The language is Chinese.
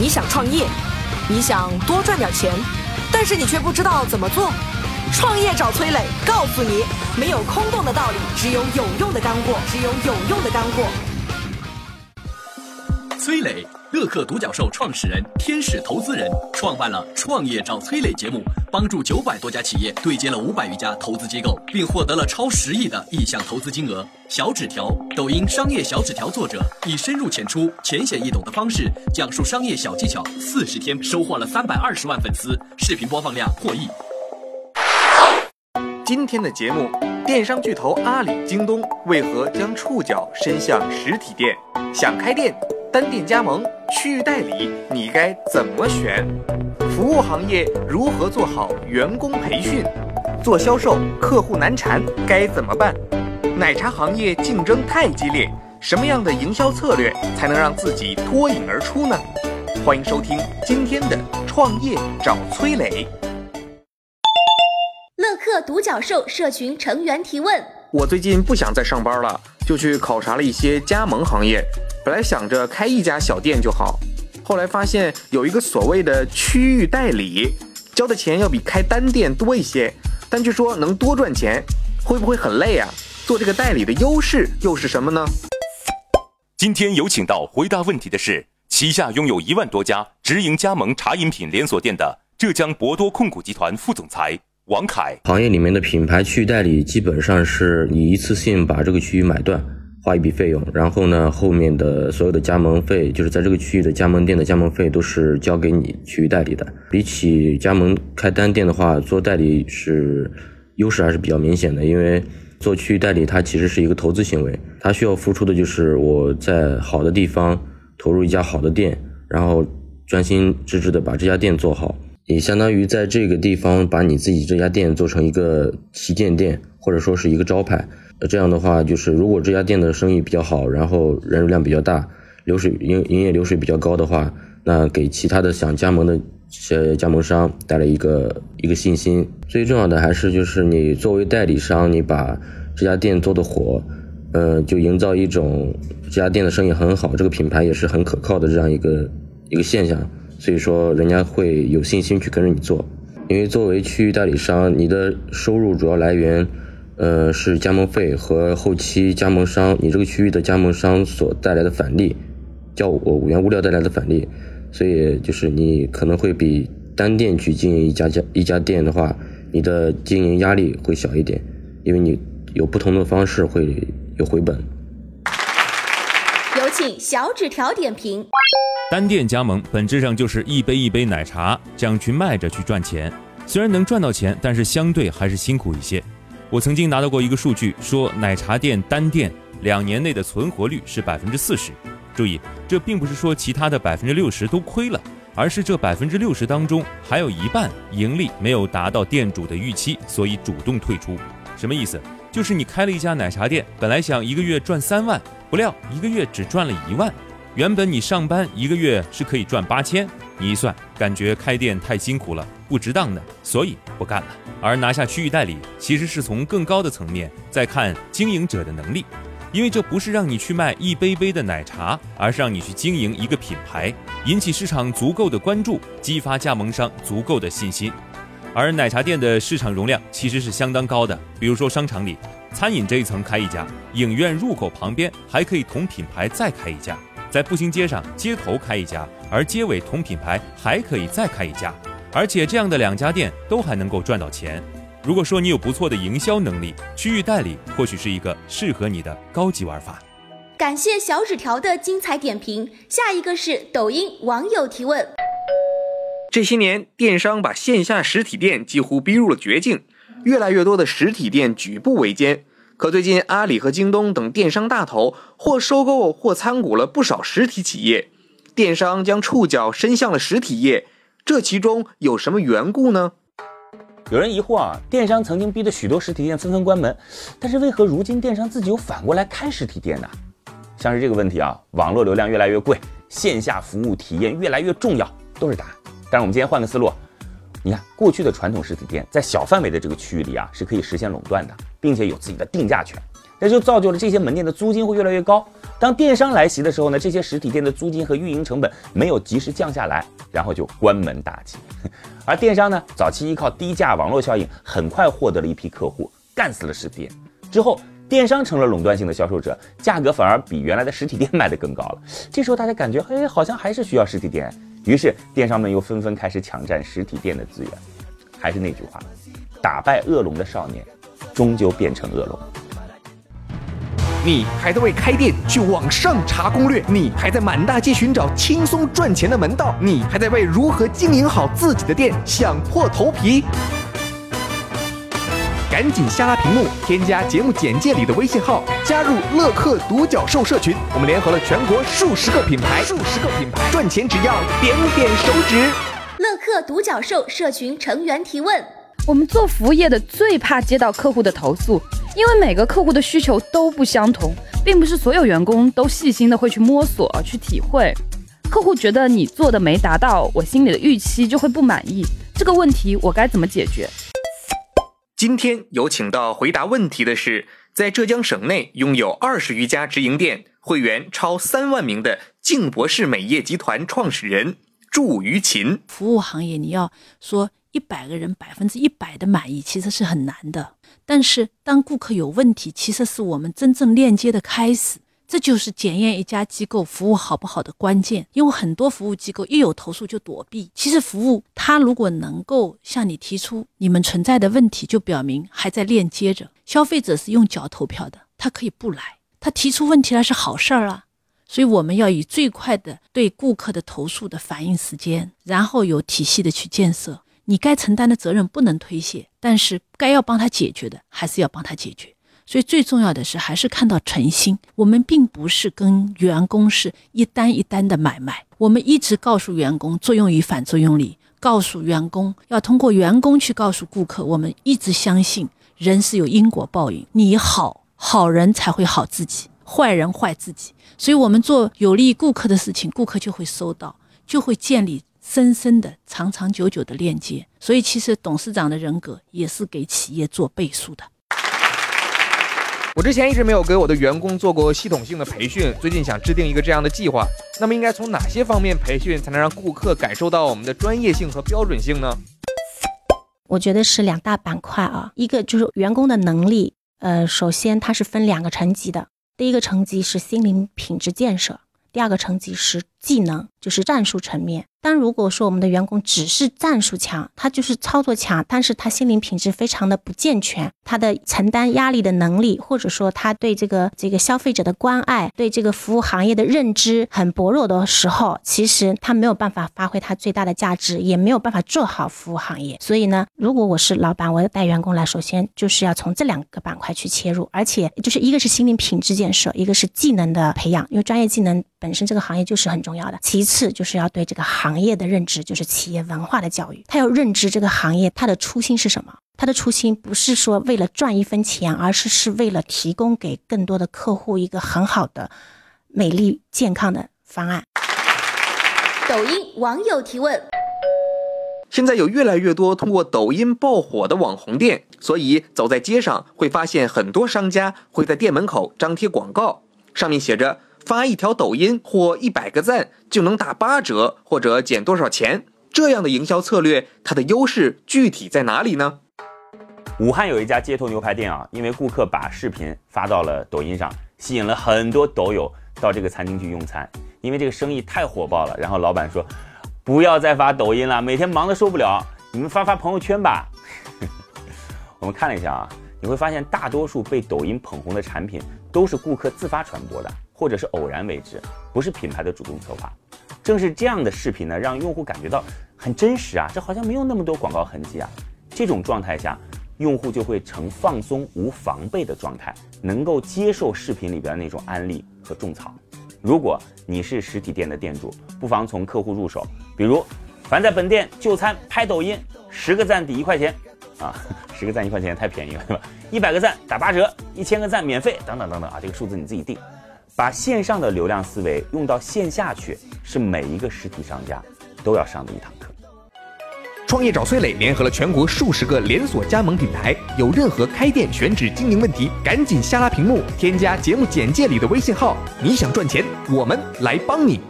你想创业，你想多赚点钱，但是你却不知道怎么做。创业找崔磊，告诉你，没有空洞的道理，只有有用的干货，只有有用的干货。崔磊，乐客独角兽创始人、天使投资人，创办了《创业找崔磊》节目，帮助九百多家企业对接了五百余家投资机构，并获得了超十亿的意向投资金额。小纸条，抖音商业小纸条作者，以深入浅出、浅显易懂的方式讲述商业小技巧，四十天收获了三百二十万粉丝，视频播放量破亿。今天的节目，电商巨头阿里、京东为何将触角伸向实体店？想开店？单店加盟、区域代理，你该怎么选？服务行业如何做好员工培训？做销售客户难缠，该怎么办？奶茶行业竞争太激烈，什么样的营销策略才能让自己脱颖而出呢？欢迎收听今天的创业找崔磊。乐客独角兽社群成员提问：我最近不想再上班了，就去考察了一些加盟行业。本来想着开一家小店就好，后来发现有一个所谓的区域代理，交的钱要比开单店多一些，但据说能多赚钱，会不会很累啊？做这个代理的优势又是什么呢？今天有请到回答问题的是旗下拥有一万多家直营加盟茶饮品连锁店的浙江博多控股集团副总裁王凯。行业里面的品牌区域代理基本上是你一次性把这个区域买断。花一笔费用，然后呢，后面的所有的加盟费，就是在这个区域的加盟店的加盟费，都是交给你区域代理的。比起加盟开单店的话，做代理是优势还是比较明显的。因为做区域代理，它其实是一个投资行为，它需要付出的就是我在好的地方投入一家好的店，然后专心致志的把这家店做好。也相当于在这个地方把你自己这家店做成一个旗舰店，或者说是一个招牌。这样的话，就是如果这家店的生意比较好，然后人流量比较大，流水营营业流水比较高的话，那给其他的想加盟的些加盟商带来一个一个信心。最重要的还是就是你作为代理商，你把这家店做的火，呃，就营造一种这家店的生意很好，这个品牌也是很可靠的这样一个一个现象。所以说，人家会有信心去跟着你做。因为作为区域代理商，你的收入主要来源。呃，是加盟费和后期加盟商，你这个区域的加盟商所带来的返利，叫我五元物料带来的返利，所以就是你可能会比单店去经营一家家一家店的话，你的经营压力会小一点，因为你有不同的方式会有回本。有请小纸条点评。单店加盟本质上就是一杯一杯奶茶这样去卖着去赚钱，虽然能赚到钱，但是相对还是辛苦一些。我曾经拿到过一个数据，说奶茶店单店两年内的存活率是百分之四十。注意，这并不是说其他的百分之六十都亏了，而是这百分之六十当中还有一半盈利没有达到店主的预期，所以主动退出。什么意思？就是你开了一家奶茶店，本来想一个月赚三万，不料一个月只赚了一万。原本你上班一个月是可以赚八千，你一算，感觉开店太辛苦了，不值当的，所以不干了。而拿下区域代理，其实是从更高的层面在看经营者的能力，因为这不是让你去卖一杯杯的奶茶，而是让你去经营一个品牌，引起市场足够的关注，激发加盟商足够的信心。而奶茶店的市场容量其实是相当高的，比如说商场里餐饮这一层开一家，影院入口旁边还可以同品牌再开一家，在步行街上街头开一家，而街尾同品牌还可以再开一家。而且这样的两家店都还能够赚到钱。如果说你有不错的营销能力，区域代理或许是一个适合你的高级玩法。感谢小纸条的精彩点评。下一个是抖音网友提问：这些年，电商把线下实体店几乎逼入了绝境，越来越多的实体店举步维艰。可最近，阿里和京东等电商大头或收购或参股了不少实体企业，电商将触角伸向了实体业。这其中有什么缘故呢？有人疑惑啊，电商曾经逼得许多实体店纷纷关门，但是为何如今电商自己又反过来开实体店呢？像是这个问题啊，网络流量越来越贵，线下服务体验越来越重要，都是答案。但是我们今天换个思路，你看过去的传统实体店在小范围的这个区域里啊，是可以实现垄断的，并且有自己的定价权，那就造就了这些门店的租金会越来越高，当电商来袭的时候呢，这些实体店的租金和运营成本没有及时降下来，然后就关门大吉。而电商呢，早期依靠低价网络效应，很快获得了一批客户，干死了实体店。之后，电商成了垄断性的销售者，价格反而比原来的实体店卖得更高了。这时候大家感觉，哎，好像还是需要实体店，于是电商们又纷纷开始抢占实体店的资源。还是那句话，打败恶龙的少年，终究变成恶龙。你还在为开店去网上查攻略？你还在满大街寻找轻松赚钱的门道？你还在为如何经营好自己的店想破头皮？赶紧下拉屏幕，添加节目简介里的微信号，加入乐客独角兽社群。我们联合了全国数十个品牌，数十个品牌赚钱只要点点手指。乐客独角兽社群成员提问：我们做服务业的最怕接到客户的投诉。因为每个客户的需求都不相同，并不是所有员工都细心的会去摸索、去体会。客户觉得你做的没达到我心里的预期，就会不满意。这个问题我该怎么解决？今天有请到回答问题的是，在浙江省内拥有二十余家直营店、会员超三万名的静博士美业集团创始人祝于琴。服务行业，你要说一百个人百分之一百的满意，其实是很难的。但是，当顾客有问题，其实是我们真正链接的开始。这就是检验一家机构服务好不好的关键。因为很多服务机构一有投诉就躲避。其实，服务他如果能够向你提出你们存在的问题，就表明还在链接着。消费者是用脚投票的，他可以不来，他提出问题来是好事儿啊。所以，我们要以最快的对顾客的投诉的反应时间，然后有体系的去建设。你该承担的责任不能推卸，但是该要帮他解决的还是要帮他解决。所以最重要的是还是看到诚心。我们并不是跟员工是一单一单的买卖，我们一直告诉员工作用与反作用力，告诉员工要通过员工去告诉顾客。我们一直相信人是有因果报应，你好好人才会好自己，坏人坏自己。所以我们做有利于顾客的事情，顾客就会收到，就会建立。深深的、长长久久的链接，所以其实董事长的人格也是给企业做背书的。我之前一直没有给我的员工做过系统性的培训，最近想制定一个这样的计划。那么应该从哪些方面培训，才能让顾客感受到我们的专业性和标准性呢？我觉得是两大板块啊，一个就是员工的能力，呃，首先它是分两个层级的，第一个层级是心灵品质建设，第二个层级是技能，就是战术层面。但如果说我们的员工只是战术强，他就是操作强，但是他心灵品质非常的不健全，他的承担压力的能力，或者说他对这个这个消费者的关爱，对这个服务行业的认知很薄弱的时候，其实他没有办法发挥他最大的价值，也没有办法做好服务行业。所以呢，如果我是老板，我要带员工来，首先就是要从这两个板块去切入，而且就是一个是心灵品质建设，一个是技能的培养，因为专业技能本身这个行业就是很重要的。其次就是要对这个行行业的认知就是企业文化的教育，他要认知这个行业他的初心是什么？他的初心不是说为了赚一分钱，而是是为了提供给更多的客户一个很好的、美丽健康的方案。抖音网友提问：现在有越来越多通过抖音爆火的网红店，所以走在街上会发现很多商家会在店门口张贴广告，上面写着。发一条抖音或一百个赞就能打八折或者减多少钱？这样的营销策略，它的优势具体在哪里呢？武汉有一家街头牛排店啊，因为顾客把视频发到了抖音上，吸引了很多抖友到这个餐厅去用餐。因为这个生意太火爆了，然后老板说：“不要再发抖音了，每天忙得受不了，你们发发朋友圈吧。”我们看了一下啊，你会发现大多数被抖音捧红的产品都是顾客自发传播的。或者是偶然为之，不是品牌的主动策划。正是这样的视频呢，让用户感觉到很真实啊，这好像没有那么多广告痕迹啊。这种状态下，用户就会呈放松无防备的状态，能够接受视频里边那种安利和种草。如果你是实体店的店主，不妨从客户入手，比如凡在本店就餐拍抖音，十个赞抵一块钱啊，十个赞一块钱太便宜了，对吧？一百个赞打八折，一千个赞免费，等等等等啊，这个数字你自己定。把线上的流量思维用到线下去，是每一个实体商家都要上的一堂课。创业找崔磊联合了全国数十个连锁加盟品牌，有任何开店选址经营问题，赶紧下拉屏幕，添加节目简介里的微信号。你想赚钱，我们来帮你。